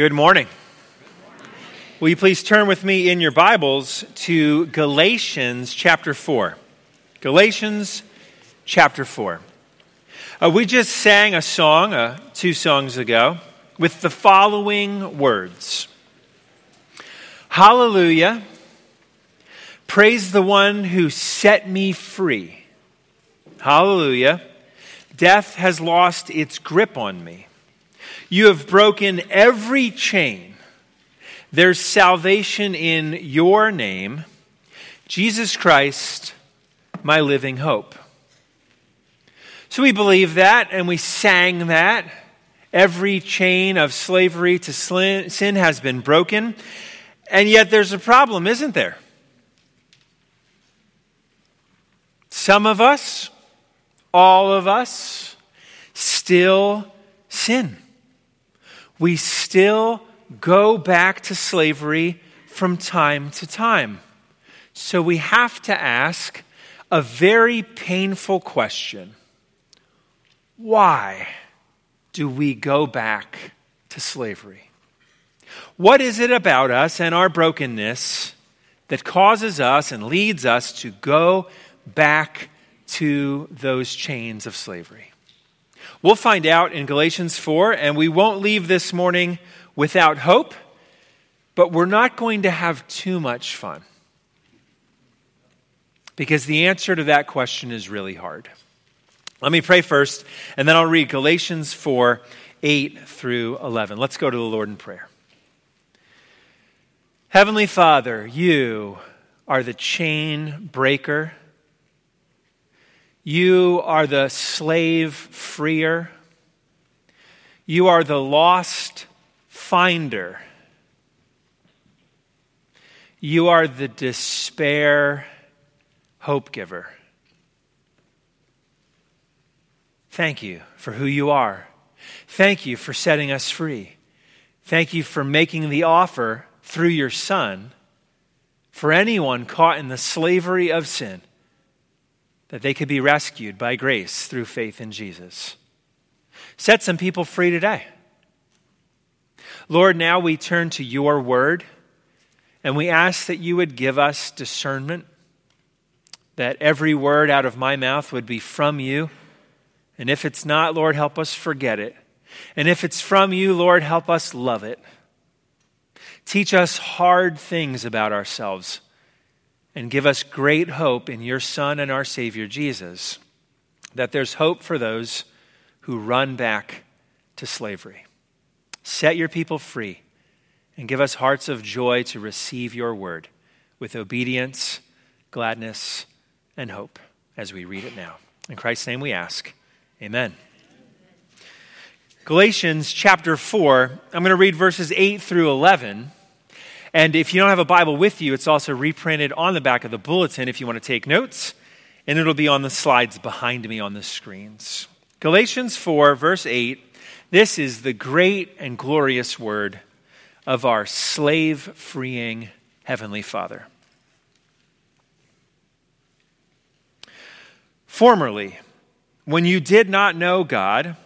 Good morning. Will you please turn with me in your Bibles to Galatians chapter 4? Galatians chapter 4. Uh, we just sang a song uh, two songs ago with the following words Hallelujah. Praise the one who set me free. Hallelujah. Death has lost its grip on me. You have broken every chain. There's salvation in your name, Jesus Christ, my living hope. So we believe that and we sang that. Every chain of slavery to sin has been broken. And yet there's a problem, isn't there? Some of us, all of us, still sin we still go back to slavery from time to time. So we have to ask a very painful question Why do we go back to slavery? What is it about us and our brokenness that causes us and leads us to go back to those chains of slavery? We'll find out in Galatians 4, and we won't leave this morning without hope, but we're not going to have too much fun. Because the answer to that question is really hard. Let me pray first, and then I'll read Galatians 4 8 through 11. Let's go to the Lord in prayer. Heavenly Father, you are the chain breaker you are the slave freer. You are the lost finder. You are the despair hope giver. Thank you for who you are. Thank you for setting us free. Thank you for making the offer through your Son for anyone caught in the slavery of sin that they could be rescued by grace through faith in Jesus. Set some people free today. Lord, now we turn to your word and we ask that you would give us discernment, that every word out of my mouth would be from you. And if it's not, Lord, help us forget it. And if it's from you, Lord, help us love it. Teach us hard things about ourselves and give us great hope in your Son and our Savior Jesus, that there's hope for those who run back to slavery. Set your people free and give us hearts of joy to receive your word with obedience, gladness, and hope as we read it now. In Christ's name we ask. Amen. Galatians chapter 4, I'm going to read verses 8 through 11. And if you don't have a Bible with you, it's also reprinted on the back of the bulletin if you want to take notes, and it'll be on the slides behind me on the screens. Galatians 4, verse 8 this is the great and glorious word of our slave freeing Heavenly Father. Formerly, when you did not know God,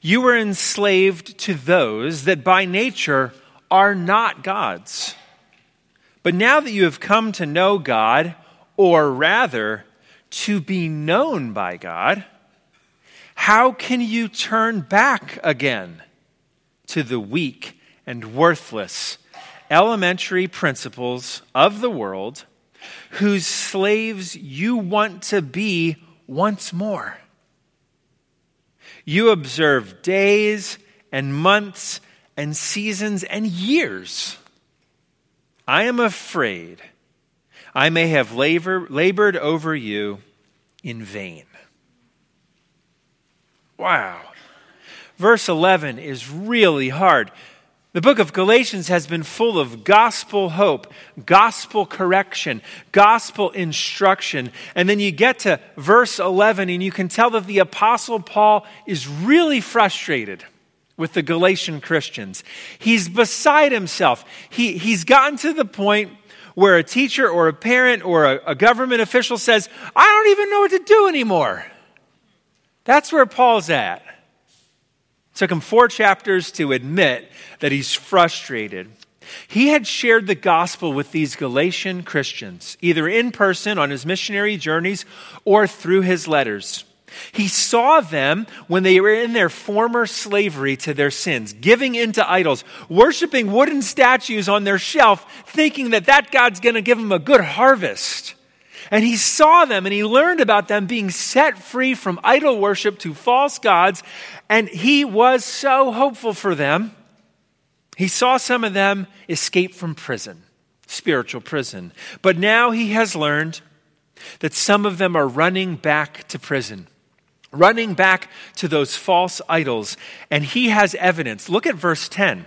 you were enslaved to those that by nature are not God's. But now that you have come to know God, or rather, to be known by God, how can you turn back again to the weak and worthless elementary principles of the world whose slaves you want to be once more? You observe days and months and seasons and years. I am afraid I may have labor, labored over you in vain. Wow. Verse 11 is really hard. The book of Galatians has been full of gospel hope, gospel correction, gospel instruction. And then you get to verse 11 and you can tell that the Apostle Paul is really frustrated with the Galatian Christians. He's beside himself. He, he's gotten to the point where a teacher or a parent or a, a government official says, I don't even know what to do anymore. That's where Paul's at. took him four chapters to admit that he's frustrated. He had shared the gospel with these Galatian Christians, either in person on his missionary journeys or through his letters. He saw them when they were in their former slavery to their sins, giving into idols, worshiping wooden statues on their shelf, thinking that that God's going to give them a good harvest. And he saw them and he learned about them being set free from idol worship to false gods. And he was so hopeful for them. He saw some of them escape from prison, spiritual prison. But now he has learned that some of them are running back to prison running back to those false idols. And he has evidence. Look at verse 10.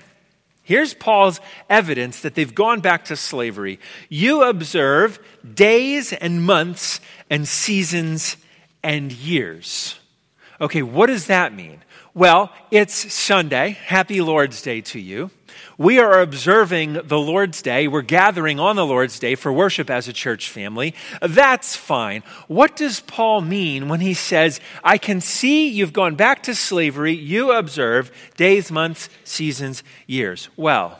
Here's Paul's evidence that they've gone back to slavery. You observe days and months and seasons and years. Okay, what does that mean? Well, it's Sunday. Happy Lord's Day to you. We are observing the Lord's Day. We're gathering on the Lord's Day for worship as a church family. That's fine. What does Paul mean when he says, I can see you've gone back to slavery, you observe days, months, seasons, years? Well,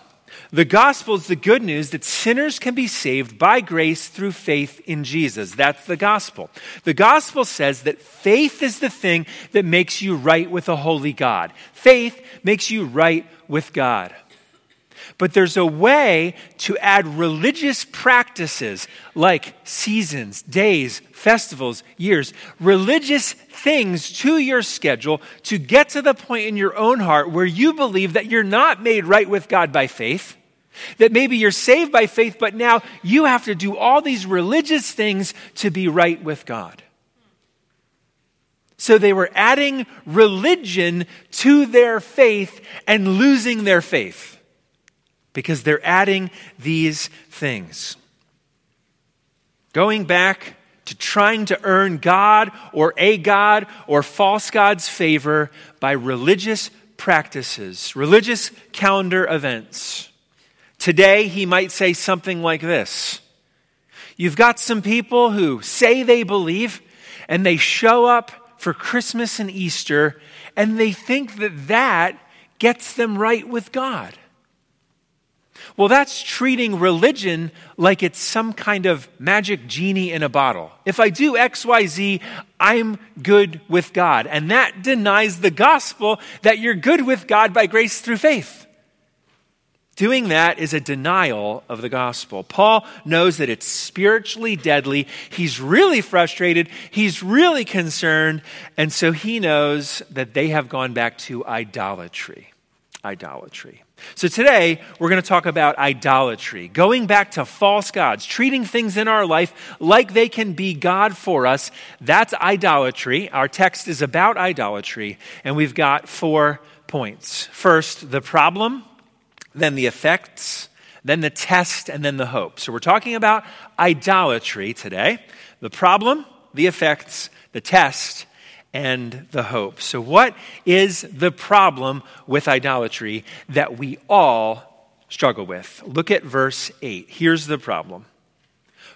the gospel is the good news that sinners can be saved by grace through faith in Jesus. That's the gospel. The gospel says that faith is the thing that makes you right with a holy God. Faith makes you right with God. But there's a way to add religious practices like seasons, days, festivals, years, religious things to your schedule to get to the point in your own heart where you believe that you're not made right with God by faith. That maybe you're saved by faith, but now you have to do all these religious things to be right with God. So they were adding religion to their faith and losing their faith because they're adding these things. Going back to trying to earn God or a God or false God's favor by religious practices, religious calendar events. Today, he might say something like this You've got some people who say they believe and they show up for Christmas and Easter and they think that that gets them right with God. Well, that's treating religion like it's some kind of magic genie in a bottle. If I do X, Y, Z, I'm good with God. And that denies the gospel that you're good with God by grace through faith. Doing that is a denial of the gospel. Paul knows that it's spiritually deadly. He's really frustrated. He's really concerned. And so he knows that they have gone back to idolatry. Idolatry. So today, we're going to talk about idolatry, going back to false gods, treating things in our life like they can be God for us. That's idolatry. Our text is about idolatry, and we've got four points. First, the problem, then the effects, then the test, and then the hope. So we're talking about idolatry today the problem, the effects, the test, and the hope. So, what is the problem with idolatry that we all struggle with? Look at verse 8. Here's the problem.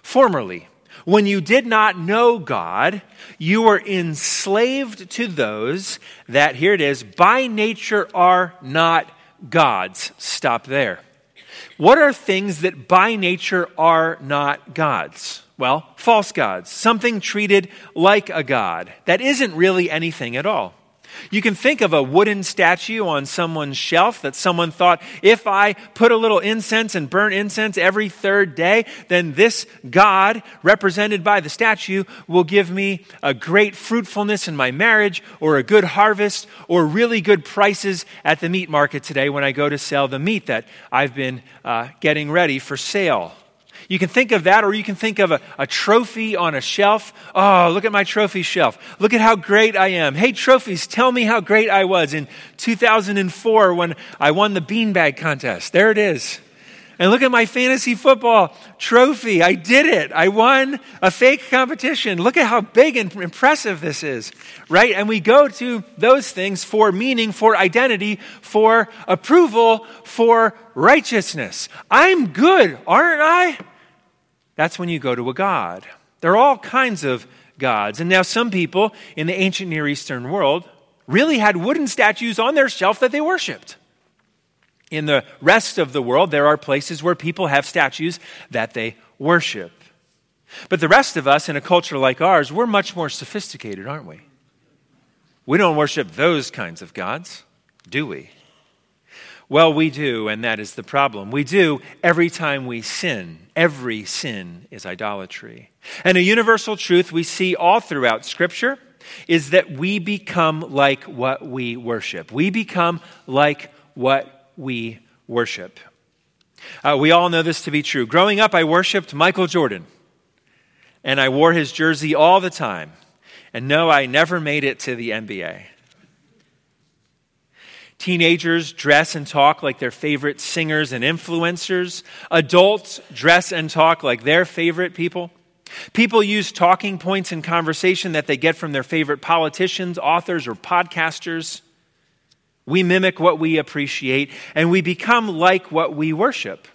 Formerly, when you did not know God, you were enslaved to those that, here it is, by nature are not gods. Stop there. What are things that by nature are not gods? Well, false gods, something treated like a god that isn't really anything at all. You can think of a wooden statue on someone's shelf that someone thought, if I put a little incense and burn incense every third day, then this God, represented by the statue, will give me a great fruitfulness in my marriage, or a good harvest, or really good prices at the meat market today when I go to sell the meat that I've been uh, getting ready for sale. You can think of that, or you can think of a, a, trophy on a shelf. Oh, look at my trophy shelf. Look at how great I am. Hey, trophies, tell me how great I was in 2004 when I won the beanbag contest. There it is. And look at my fantasy football trophy. I did it. I won a fake competition. Look at how big and impressive this is, right? And we go to those things for meaning, for identity, for approval, for righteousness. I'm good, aren't I? That's when you go to a God. There are all kinds of gods. And now, some people in the ancient Near Eastern world really had wooden statues on their shelf that they worshiped. In the rest of the world, there are places where people have statues that they worship. But the rest of us in a culture like ours, we're much more sophisticated, aren't we? We don't worship those kinds of gods, do we? Well, we do, and that is the problem. We do every time we sin. Every sin is idolatry. And a universal truth we see all throughout Scripture is that we become like what we worship. We become like what we worship. Uh, we all know this to be true. Growing up, I worshiped Michael Jordan, and I wore his jersey all the time. And no, I never made it to the NBA. Teenagers dress and talk like their favorite singers and influencers. Adults dress and talk like their favorite people. People use talking points in conversation that they get from their favorite politicians, authors, or podcasters. We mimic what we appreciate, and we become like what we worship.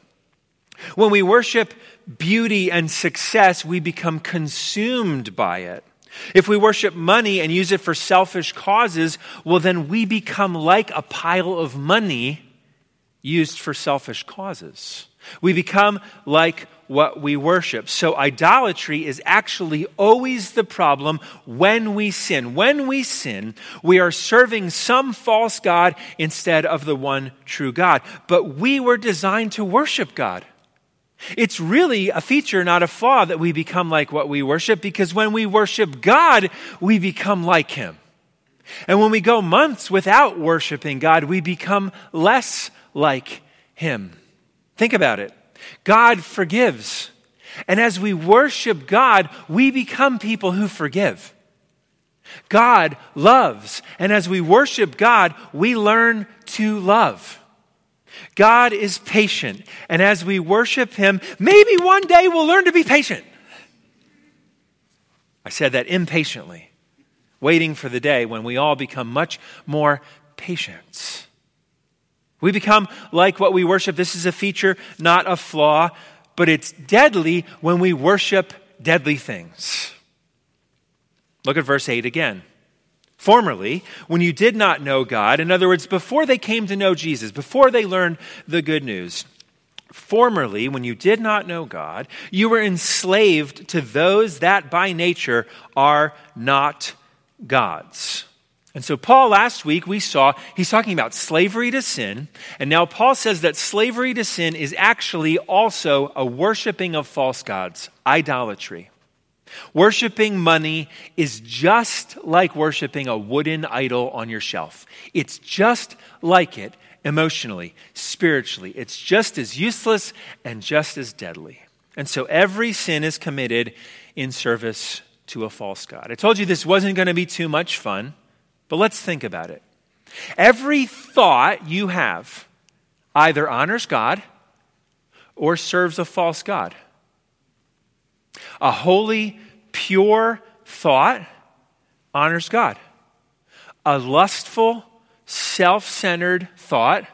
When we worship beauty and success, we become consumed by it. If we worship money and use it for selfish causes, well, then we become like a pile of money used for selfish causes. We become like what we worship. So, idolatry is actually always the problem when we sin. When we sin, we are serving some false God instead of the one true God. But we were designed to worship God. It's really a feature, not a flaw, that we become like what we worship because when we worship God, we become like Him. And when we go months without worshiping God, we become less like Him. Think about it God forgives. And as we worship God, we become people who forgive. God loves. And as we worship God, we learn to love. God is patient. And as we worship Him, maybe one day we'll learn to be patient. I said that impatiently, waiting for the day when we all become much more patient. We become like what we worship. This is a feature, not a flaw, but it's deadly when we worship deadly things. Look at verse 8 again. Formerly, when you did not know God, in other words, before they came to know Jesus, before they learned the good news, formerly, when you did not know God, you were enslaved to those that by nature are not God's. And so, Paul, last week we saw he's talking about slavery to sin. And now, Paul says that slavery to sin is actually also a worshiping of false gods, idolatry. Worshipping money is just like worshiping a wooden idol on your shelf. It's just like it emotionally, spiritually. It's just as useless and just as deadly. And so every sin is committed in service to a false God. I told you this wasn't going to be too much fun, but let's think about it. Every thought you have either honors God or serves a false God. A holy, pure thought honors God. A lustful, self centered thought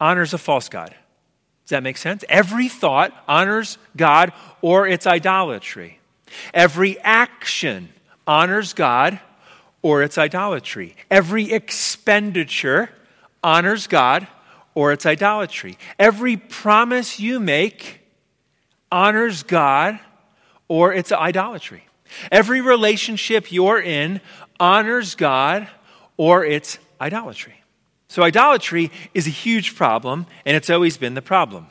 honors a false God. Does that make sense? Every thought honors God or it's idolatry. Every action honors God or it's idolatry. Every expenditure honors God or it's idolatry. Every promise you make honors God or it's idolatry. Every relationship you're in honors God or it's idolatry. So, idolatry is a huge problem, and it's always been the problem.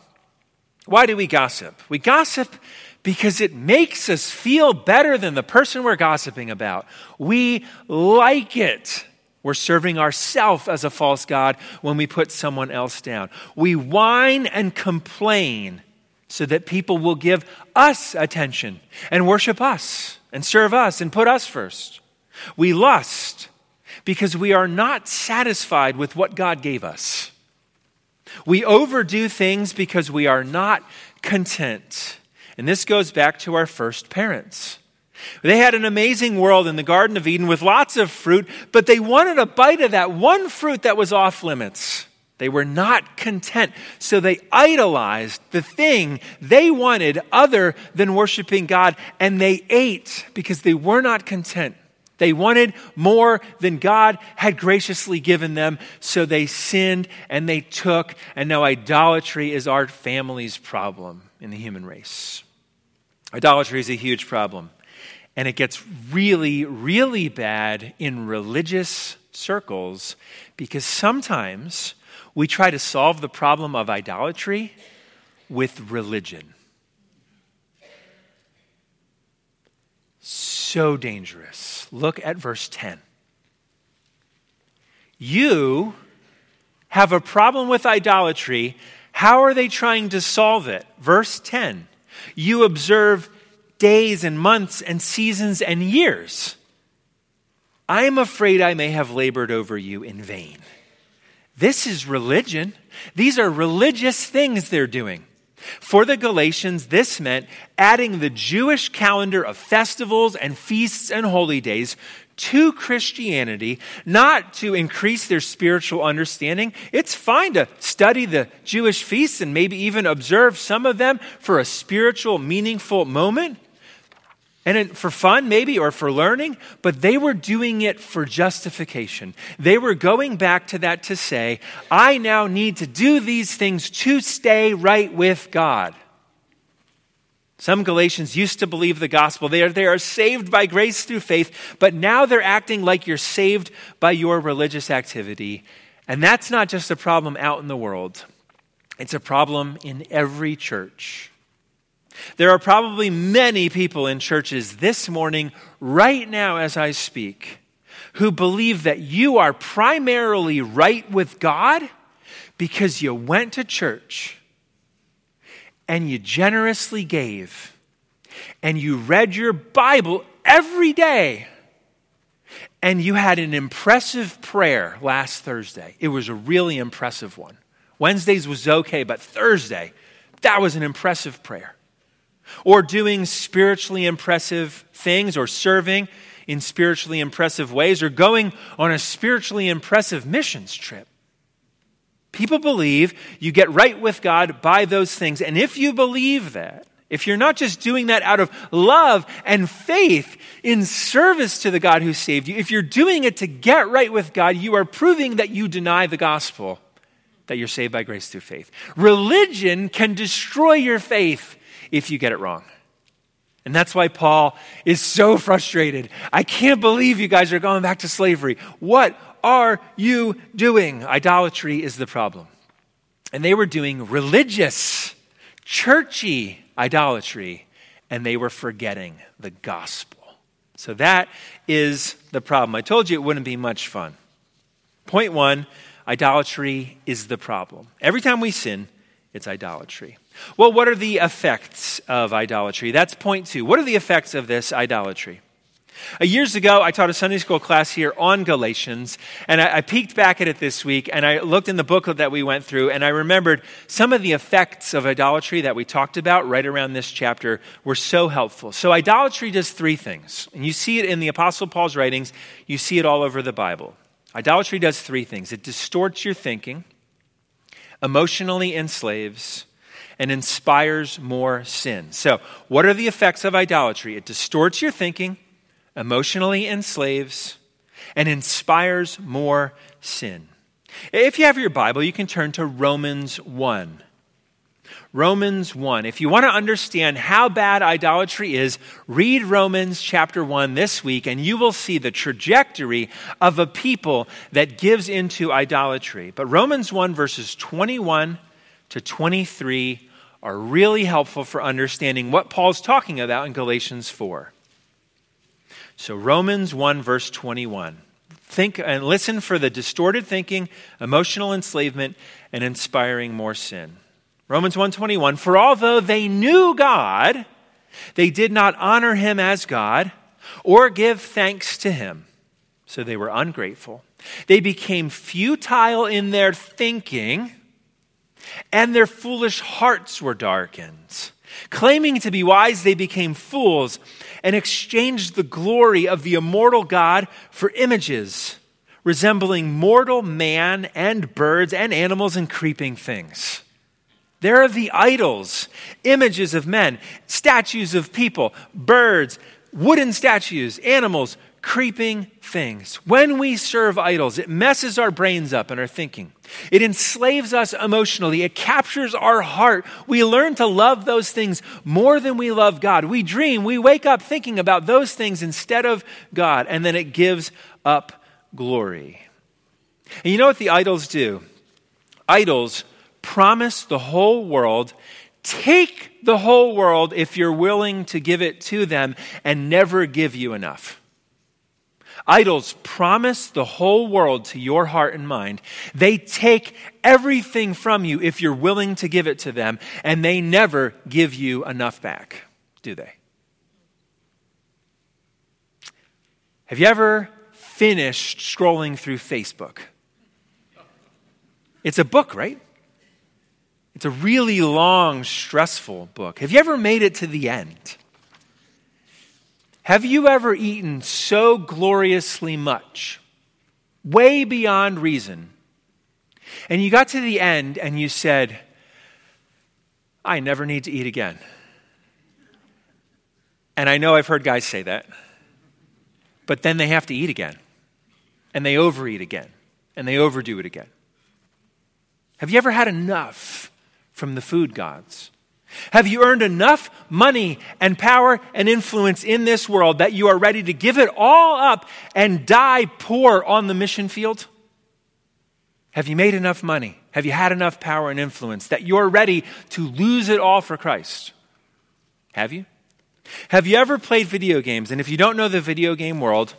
Why do we gossip? We gossip because it makes us feel better than the person we're gossiping about. We like it. We're serving ourselves as a false God when we put someone else down. We whine and complain so that people will give us attention and worship us and serve us and put us first. We lust because we are not satisfied with what God gave us. We overdo things because we are not content. And this goes back to our first parents. They had an amazing world in the Garden of Eden with lots of fruit, but they wanted a bite of that one fruit that was off limits. They were not content. So they idolized the thing they wanted other than worshiping God, and they ate because they were not content. They wanted more than God had graciously given them, so they sinned and they took, and now idolatry is our family's problem in the human race. Idolatry is a huge problem, and it gets really, really bad in religious circles because sometimes we try to solve the problem of idolatry with religion. So dangerous. Look at verse 10. You have a problem with idolatry. How are they trying to solve it? Verse 10. You observe days and months and seasons and years. I am afraid I may have labored over you in vain. This is religion. These are religious things they're doing. For the Galatians, this meant adding the Jewish calendar of festivals and feasts and holy days to Christianity, not to increase their spiritual understanding. It's fine to study the Jewish feasts and maybe even observe some of them for a spiritual, meaningful moment and for fun, maybe, or for learning, but they were doing it for justification. They were going back to that to say, I now need to do these things to stay right with God. Some Galatians used to believe the gospel. They are, they are saved by grace through faith, but now they're acting like you're saved by your religious activity. And that's not just a problem out in the world, it's a problem in every church. There are probably many people in churches this morning, right now as I speak, who believe that you are primarily right with God because you went to church and you generously gave and you read your Bible every day and you had an impressive prayer last Thursday. It was a really impressive one. Wednesdays was okay, but Thursday, that was an impressive prayer or doing spiritually impressive things or serving in spiritually impressive ways or going on a spiritually impressive missions trip. People believe you get right with God by those things. And if you believe that, if you're not just doing that out of love and faith in service to the God who saved you, if you're doing it to get right with God, you are proving that you deny the gospel, that you're saved by grace through faith. Religion can destroy your faith if you get it wrong. And that's why Paul is so frustrated. I can't believe you guys are going back to slavery. What are you doing? Idolatry is the problem. And they were doing religious, churchy idolatry, and they were forgetting the gospel. So that is the problem. I told you it wouldn't be much fun. Point one idolatry is the problem. Every time we sin, it's idolatry. Well, what are the effects of idolatry? That's point two. What are the effects of this idolatry? Uh, years ago, I taught a Sunday school class here on Galatians, and I, I, peeked back at it this week, and I looked in the booklet that we went through, and I remembered some of the effects of idolatry that we talked about right around this chapter were so helpful. So, idolatry does three things, and you see it in the Apostle Paul's writings, you see it all over the Bible. Idolatry does three things it distorts your thinking, emotionally enslaves, and inspires more sin. So, what are the effects of idolatry? It distorts your thinking, emotionally enslaves, and inspires more sin. If you have your Bible, you can turn to Romans 1. Romans 1. If you want to understand how bad idolatry is, read Romans chapter 1 this week, and you will see the trajectory of a people that gives into idolatry. But Romans 1, verses 21 to 23 are really helpful for understanding what Paul's talking about in Galatians 4. So, Romans 1, verse 21. Think and listen for the distorted thinking, emotional enslavement, and inspiring more sin. Romans 1:21 For although they knew God, they did not honor him as God or give thanks to him. So they were ungrateful. They became futile in their thinking and their foolish hearts were darkened. Claiming to be wise, they became fools and exchanged the glory of the immortal God for images resembling mortal man and birds and animals and creeping things. There are the idols, images of men, statues of people, birds, wooden statues, animals, creeping things. When we serve idols, it messes our brains up and our thinking. It enslaves us emotionally. It captures our heart. We learn to love those things more than we love God. We dream, we wake up thinking about those things instead of God, and then it gives up glory. And you know what the idols do? Idols promise the whole world, take the whole world if you're willing to give it to them, and never give you enough. Idols promise the whole world to your heart and mind. They take everything from you if you're willing to give it to them, and they never give you enough back, do they? Have you ever finished scrolling through Facebook? It's a book, right? It's a really long, stressful book. Have you ever made it to the end? Have you ever eaten so gloriously much, way beyond reason, and you got to the end and you said, I never need to eat again? And I know I've heard guys say that, but then they have to eat again, and they overeat again, and they overdo it again. Have you ever had enough from the food gods? Have you earned enough money and power and influence in this world that you are ready to give it all up and die poor on the mission field? Have you made enough money? Have you had enough power and influence that you're ready to lose it all for Christ? Have you? Have you ever played video games? And if you don't know the video game world,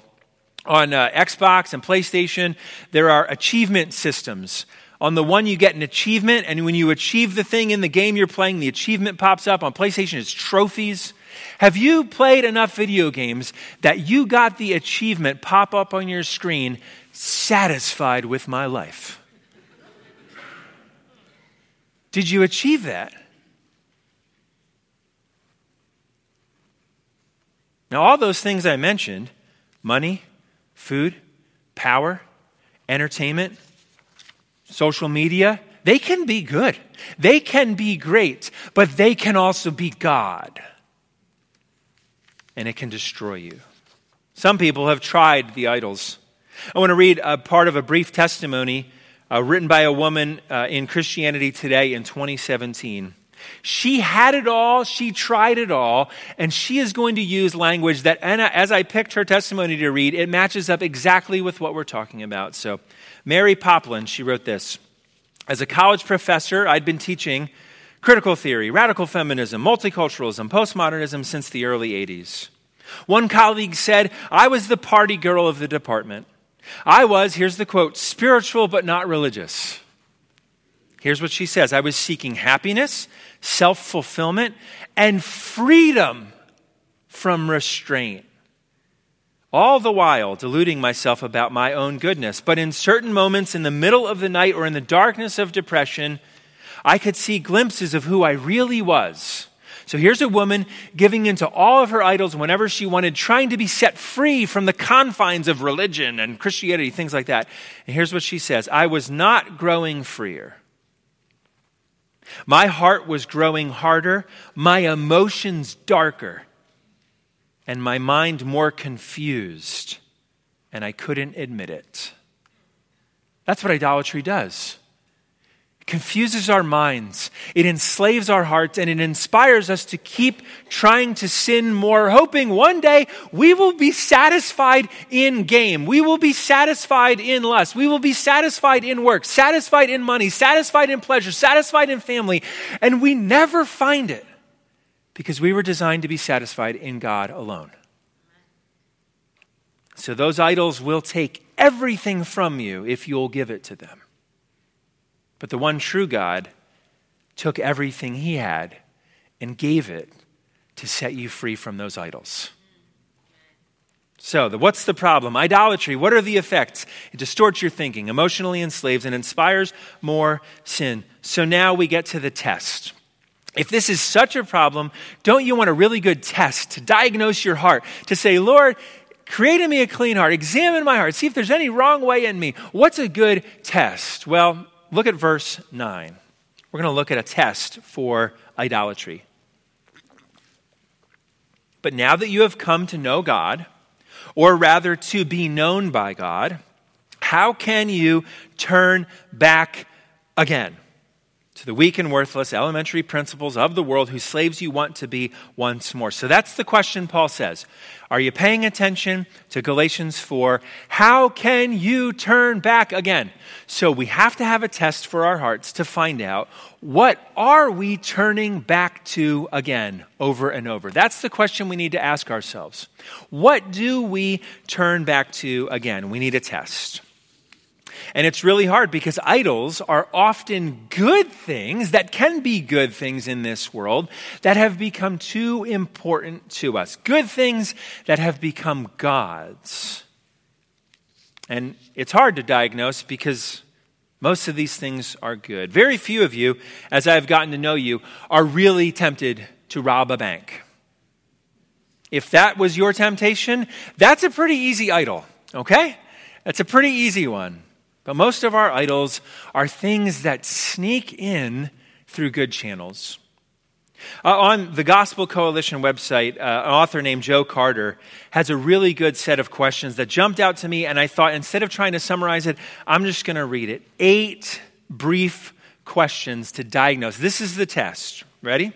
on uh, Xbox and PlayStation, there are achievement systems on the one, you get an achievement, and when you achieve the thing in the game you're playing, the achievement pops up. On PlayStation, it's trophies. Have you played enough video games that you got the achievement pop up on your screen, satisfied with my life? Did you achieve that? Now, all those things I mentioned money, food, power, entertainment, social media, they can be good. They can be great, but they can also be God. And it can destroy you. Some people have tried the idols. I want to read a part of a brief testimony uh, written by a woman uh, in Christianity Today in 2017. She had it all, she tried it all, and she is going to use language that, and as I picked her testimony to read, it matches up exactly with what we're talking about. So Mary Poplin, she wrote this As a college professor, I'd been teaching critical theory, radical feminism, multiculturalism, postmodernism since the early 80s. One colleague said, I was the party girl of the department. I was, here's the quote, spiritual but not religious. Here's what she says I was seeking happiness, self fulfillment, and freedom from restraint all the while deluding myself about my own goodness. But in certain moments, in the middle of the night or in the darkness of depression, I could see glimpses of who I really was. So here's a woman giving into all of her idols whenever she wanted, trying to be set free from the confines of religion and Christianity, things like that. And here's what she says I was not growing freer. My heart was growing harder, my emotions darker and my mind more confused, and I couldn't admit it. That's what idolatry does. It confuses our minds, it enslaves our hearts, and it inspires us to keep trying to sin more, hoping one day we will be satisfied in game. We will be satisfied in lust. We will be satisfied in work, satisfied in money, satisfied in pleasure, satisfied in family, and we never find it because we were designed to be satisfied in God alone. So those idols will take everything from you if you'll give it to them. But the one true God took everything he had and gave it to set you free from those idols. So, the, what's the problem? Idolatry. What are the effects? It distorts your thinking, emotionally enslaves, and inspires more sin. So now we get to the test. If this is such a problem, don't you want a really good test to diagnose your heart? To say, Lord, create in me a clean heart, examine my heart, see if there's any wrong way in me. What's a good test? Well, look at verse 9. We're going to look at a test for idolatry. But now that you have come to know God, or rather to be known by God, how can you turn back again? To the weak and worthless elementary principles of the world whose slaves you want to be once more. So that's the question Paul says. Are you paying attention to Galatians 4? How can you turn back again? So we have to have a test for our hearts to find out what are we turning back to again over and over? That's the question we need to ask ourselves. What do we turn back to again? We need a test. And it's really hard because idols are often good things that can be good things in this world that have become too important to us. Good things that have become gods. And it's hard to diagnose because most of these things are good. Very few of you, as I've gotten to know you, are really tempted to rob a bank. If that was your temptation, that's a pretty easy idol, okay? That's a pretty easy one. But most of our idols are things that sneak in through good channels. Uh, on the Gospel Coalition website, uh, an author named Joe Carter has a really good set of questions that jumped out to me, and I thought instead of trying to summarize it, I'm just going to read it. Eight brief questions to diagnose. This is the test. Ready?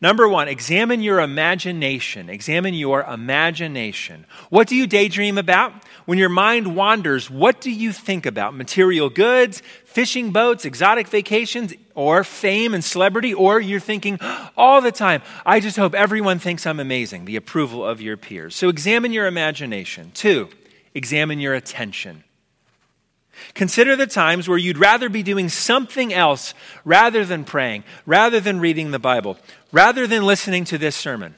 Number one, examine your imagination. Examine your imagination. What do you daydream about? When your mind wanders, what do you think about? Material goods, fishing boats, exotic vacations, or fame and celebrity? Or you're thinking ah, all the time, I just hope everyone thinks I'm amazing, the approval of your peers. So examine your imagination. Two, examine your attention. Consider the times where you'd rather be doing something else rather than praying, rather than reading the Bible, rather than listening to this sermon.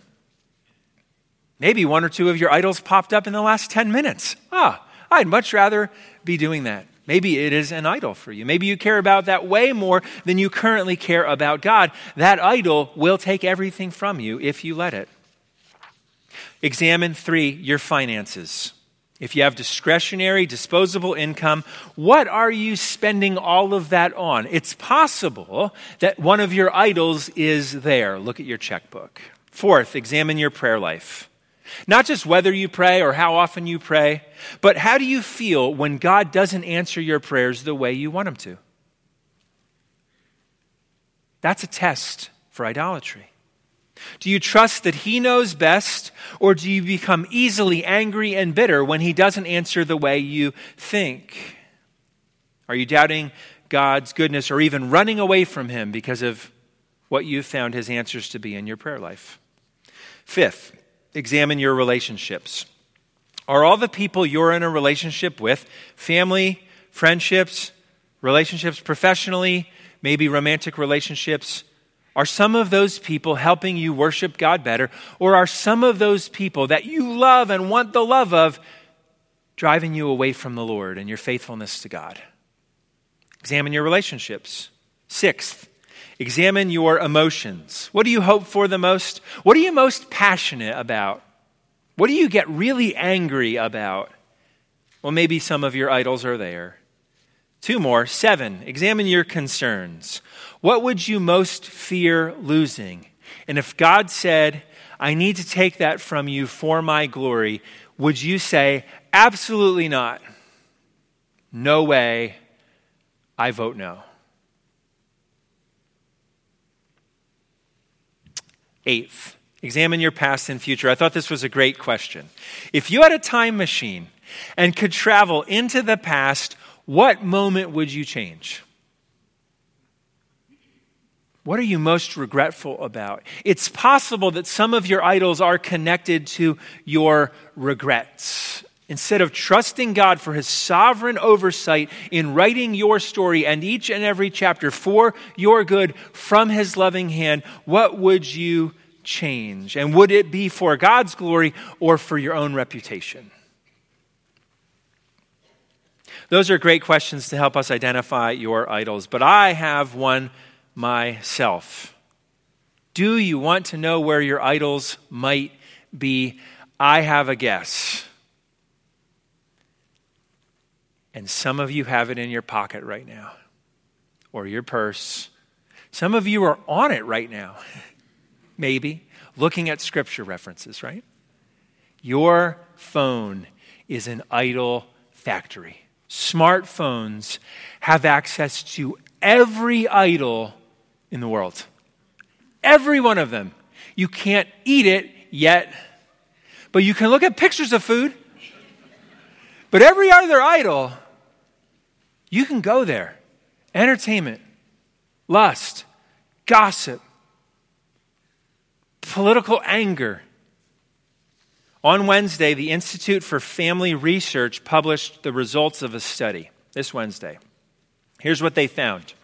Maybe one or two of your idols popped up in the last 10 minutes. Ah, I'd much rather be doing that. Maybe it is an idol for you. Maybe you care about that way more than you currently care about God. That idol will take everything from you if you let it. Examine three, your finances. If you have discretionary, disposable income, what are you spending all of that on? It's possible that one of your idols is there. Look at your checkbook. Fourth, examine your prayer life. Not just whether you pray or how often you pray, but how do you feel when God doesn't answer your prayers the way you want Him to? That's a test for idolatry. Do you trust that He knows best, or do you become easily angry and bitter when He doesn't answer the way you think? Are you doubting God's goodness or even running away from Him because of what you've found His answers to be in your prayer life? Fifth, examine your relationships. Are all the people you're in a relationship with, family, friendships, relationships professionally, maybe romantic relationships, are some of those people helping you worship God better? Or are some of those people that you love and want the love of driving you away from the Lord and your faithfulness to God? Examine your relationships. Sixth, examine your emotions. What do you hope for the most? What are you most passionate about? What do you get really angry about? Well, maybe some of your idols are there. Two more. Seven, examine your concerns. What would you most fear losing? And if God said, I need to take that from you for my glory, would you say, Absolutely not? No way. I vote no. Eighth, examine your past and future. I thought this was a great question. If you had a time machine and could travel into the past, what moment would you change? What are you most regretful about? It's possible that some of your idols are connected to your regrets. Instead of trusting God for his sovereign oversight in writing your story and each and every chapter for your good from his loving hand, what would you change? And would it be for God's glory or for your own reputation? Those are great questions to help us identify your idols. But I have one myself. Do you want to know where your idols might be? I have a guess. And some of you have it in your pocket right now or your purse. Some of you are on it right now, maybe, looking at scripture references, right? Your phone is an idol factory. Smartphones have access to every idol in the world. Every one of them. You can't eat it yet, but you can look at pictures of food. But every other idol, you can go there. Entertainment, lust, gossip, political anger. On Wednesday, the Institute for Family Research published the results of a study this Wednesday. Here's what they found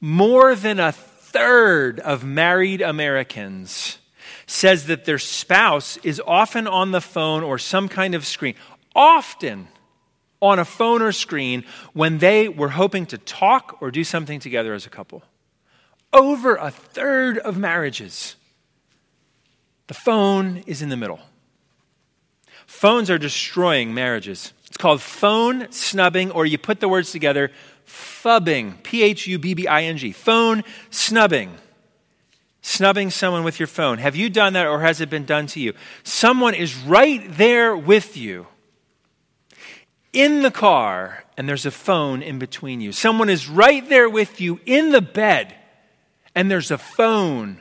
more than a third of married Americans says that their spouse is often on the phone or some kind of screen, often on a phone or screen when they were hoping to talk or do something together as a couple. Over a third of marriages, the phone is in the middle. Phones are destroying marriages. It's called phone snubbing, or you put the words together, phubbing, P H U B B I N G, phone snubbing. Snubbing someone with your phone. Have you done that or has it been done to you? Someone is right there with you in the car and there's a phone in between you. Someone is right there with you in the bed and there's a phone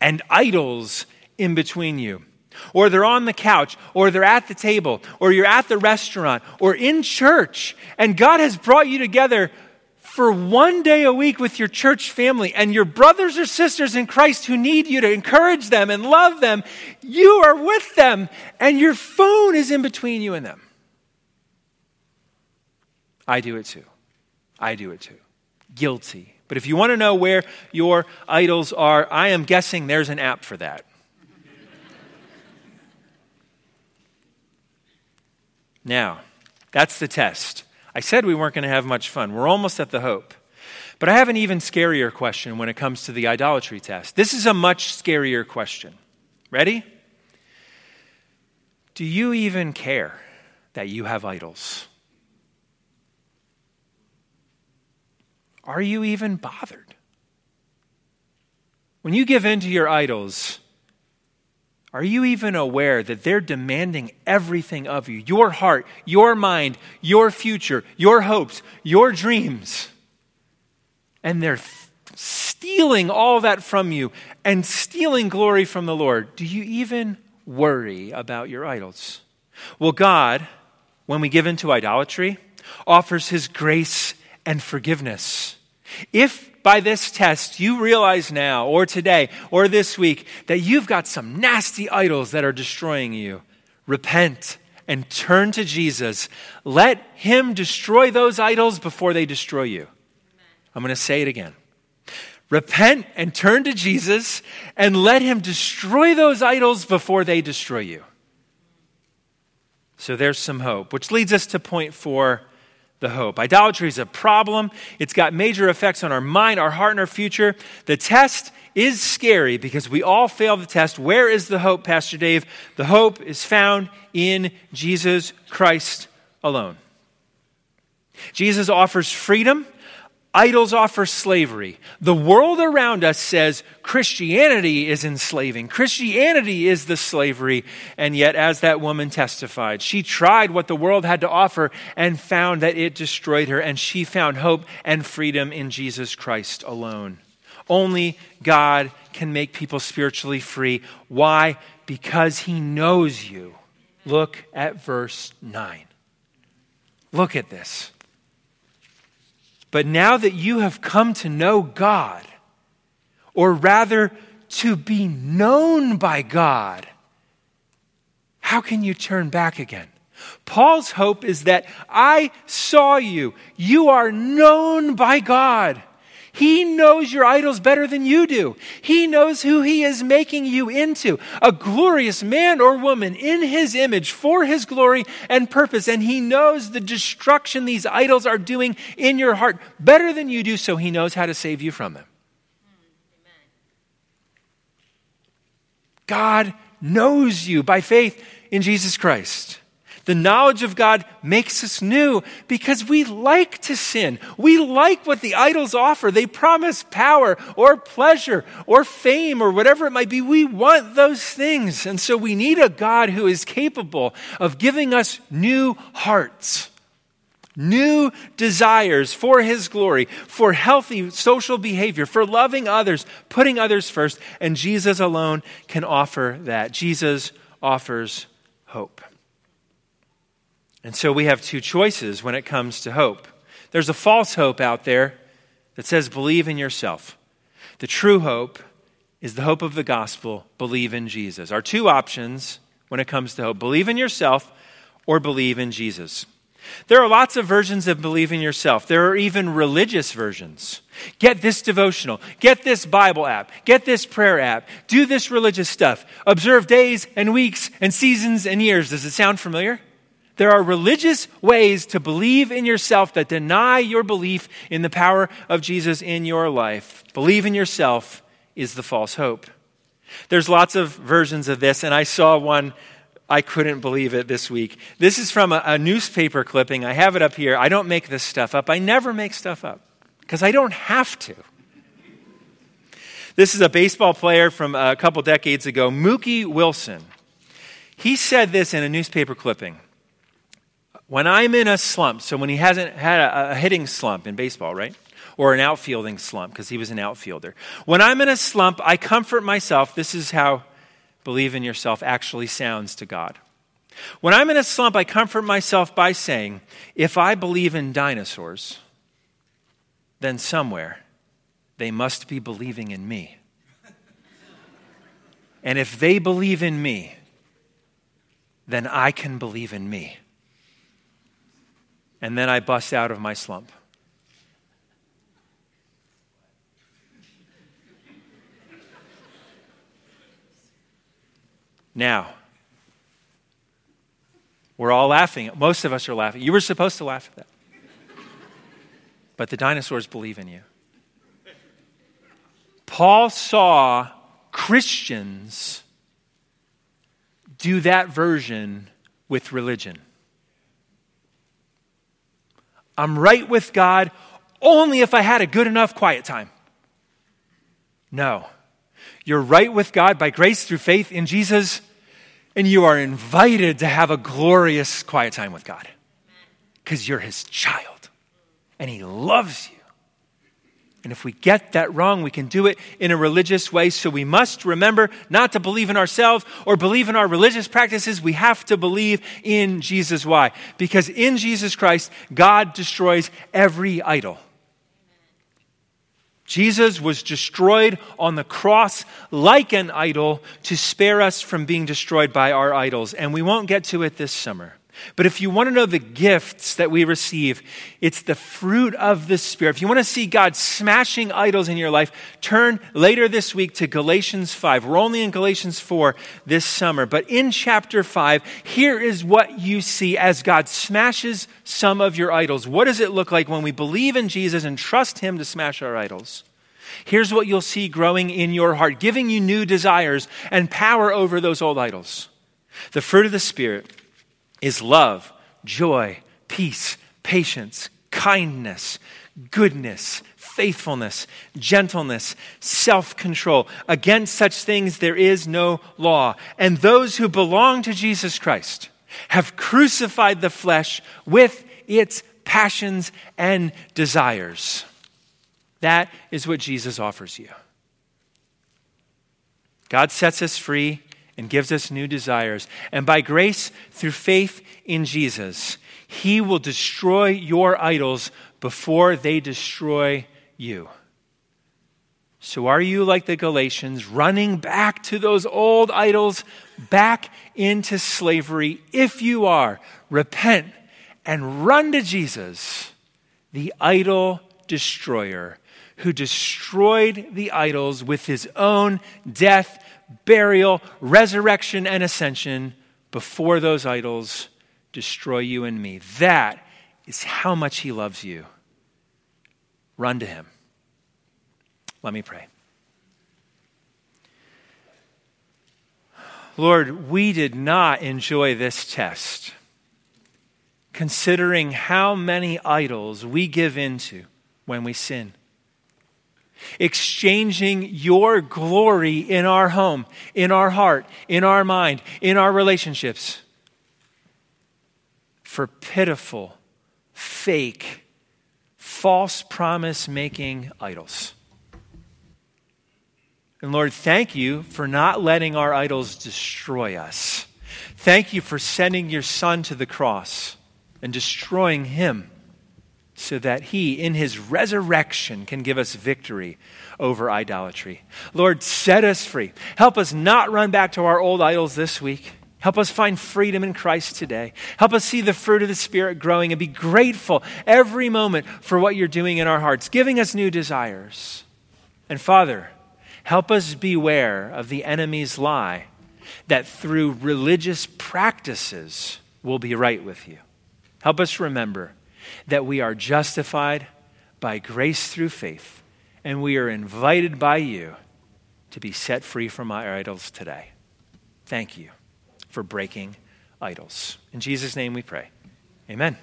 and idols in between you. Or they're on the couch, or they're at the table, or you're at the restaurant, or in church, and God has brought you together for one day a week with your church family and your brothers or sisters in Christ who need you to encourage them and love them, you are with them and your phone is in between you and them. I do it too. I do it too. Guilty. But if you want to know where your idols are, I am guessing there's an app for that. Now, that's the test. I said we weren't going to have much fun. We're almost at the hope. But I have an even scarier question when it comes to the idolatry test. This is a much scarier question. Ready? Do you even care that you have idols? Are you even bothered? When you give in to your idols, are you even aware that they're demanding everything of you? Your heart, your mind, your future, your hopes, your dreams. And they're stealing all that from you and stealing glory from the Lord. Do you even worry about your idols? Well, God, when we give into idolatry, offers his grace and forgiveness. If by this test you realize now, or today, or this week, that you've got some nasty idols that are destroying you, repent and turn to Jesus. Let Him destroy those idols before they destroy you. I'm going to say it again. Repent and turn to Jesus and let Him destroy those idols before they destroy you. So there's some hope, which leads us to point four the hope. Idolatry is a problem. It's got major effects on our mind, our heart, and our future. The test is scary because we all fail the test. Where is the hope, Pastor Dave? The hope is found in Jesus Christ alone. Jesus offers freedom Idols offer slavery. The world around us says Christianity is enslaving. Christianity is the slavery. And yet, as that woman testified, she tried what the world had to offer and found that it destroyed her. And she found hope and freedom in Jesus Christ alone. Only God can make people spiritually free. Why? Because He knows you. Look at verse 9. Look at this. But now that you have come to know God, or rather to be known by God, how can you turn back again? Paul's hope is that I saw you. You are known by God. He knows your idols better than you do. He knows who He is making you into a glorious man or woman in His image for His glory and purpose. And He knows the destruction these idols are doing in your heart better than you do, so He knows how to save you from them. God knows you by faith in Jesus Christ. The knowledge of God makes us new because we like to sin. We like what the idols offer. They promise power or pleasure or fame or whatever it might be. We want those things. And so we need a God who is capable of giving us new hearts new desires for His glory, for healthy social behavior, for loving others, putting others first, and Jesus alone can offer that. Jesus offers hope. And so we have two choices when it comes to hope. There's a false hope out there that says, believe in yourself. The true hope is the hope of the gospel, believe in Jesus. Our two options when it comes to hope believe in yourself or believe in Jesus. There are lots of versions of believe in yourself. There are even religious versions. Get this devotional, get this Bible app, get this prayer app, do this religious stuff, observe days and weeks and seasons and years. Does it sound familiar? There are religious ways to believe in yourself that deny your belief in the power of Jesus in your life. Believe in yourself is the false hope. There's lots of versions of this, and I saw one I couldn't believe it this week. This is from a, a, newspaper clipping. I have it up here. I don't make this stuff up. I never make stuff up because I don't have to. This is a baseball player from a couple decades ago, Mookie Wilson. He said this in a newspaper clipping. When I'm in a slump, so when he hasn't had a, a hitting slump in baseball, right? Or an outfielding slump, because he was an outfielder. When I'm in a slump, I comfort myself. This is how believe in yourself actually sounds to God. When I'm in a slump, I comfort myself by saying, if I believe in dinosaurs, then somewhere they must be believing in me. And if they believe in me, then I can believe in me. And then I bust out of my slump. Now, we're all laughing. Most of us are laughing. You were supposed to laugh at that. But the dinosaurs believe in you. Paul saw Christians do that version with religion. I'm right with God only if I had a good enough quiet time. No. You're right with God by grace through faith in Jesus and you are invited to have a glorious quiet time with God because you're his child and he loves you. And if we get that wrong, we can do it in a religious way. So we must remember not to believe in ourselves or believe in our religious practices. We have to believe in Jesus. Why? Because in Jesus Christ, God destroys every idol. Jesus was destroyed on the cross like an idol to spare us from being destroyed by our idols. And we won't get to it this summer. But if you want to know the gifts that we receive, it's the fruit of the Spirit. If you want to see God smashing idols in your life, turn later this week to Galatians 5. We're only in Galatians 4 this summer. But in chapter 5, here is what you see as God smashes some of your idols. What does it look like when we believe in Jesus and trust Him to smash our idols? Here's what you'll see growing in your heart, giving you new desires and power over those old idols. The fruit of the Spirit is love, joy, peace, patience, kindness, goodness, faithfulness, gentleness, self control. Against such things there is no law. And those who belong to Jesus Christ have crucified the flesh with its passions and desires. That is what Jesus offers you. God sets us free and gives us new desires. And by grace, through faith in Jesus, He will destroy your idols before they destroy you. So, are you like the Galatians, running back to those old idols, back into slavery? If you are, repent and run to Jesus, the idol destroyer who destroyed the idols with his own death, burial, resurrection, and ascension before those idols destroy you and me. That is how much he loves you. Run to him. Let me pray. Lord, we did not enjoy this test. considering how many idols we give into when we sin. Exchanging your glory in our home, in our heart, in our mind, in our relationships for pitiful, fake, false promise making idols. And Lord, thank you for not letting our idols destroy us. Thank you for sending your Son to the cross and destroying him so that he, in his resurrection, can give us victory over idolatry. Lord, set us free. Help us not run back to our old idols this week. Help us find freedom in Christ today. Help us see the fruit of the Spirit growing and be grateful every moment for what you're doing in our hearts, giving us new desires. And Father, help us beware of the enemy's lie that through religious practices we'll be right with you. Help us remember that we are justified by grace through faith, and we are invited by you to be set free from our idols today. Thank you for breaking idols. In Jesus' name we pray. Amen.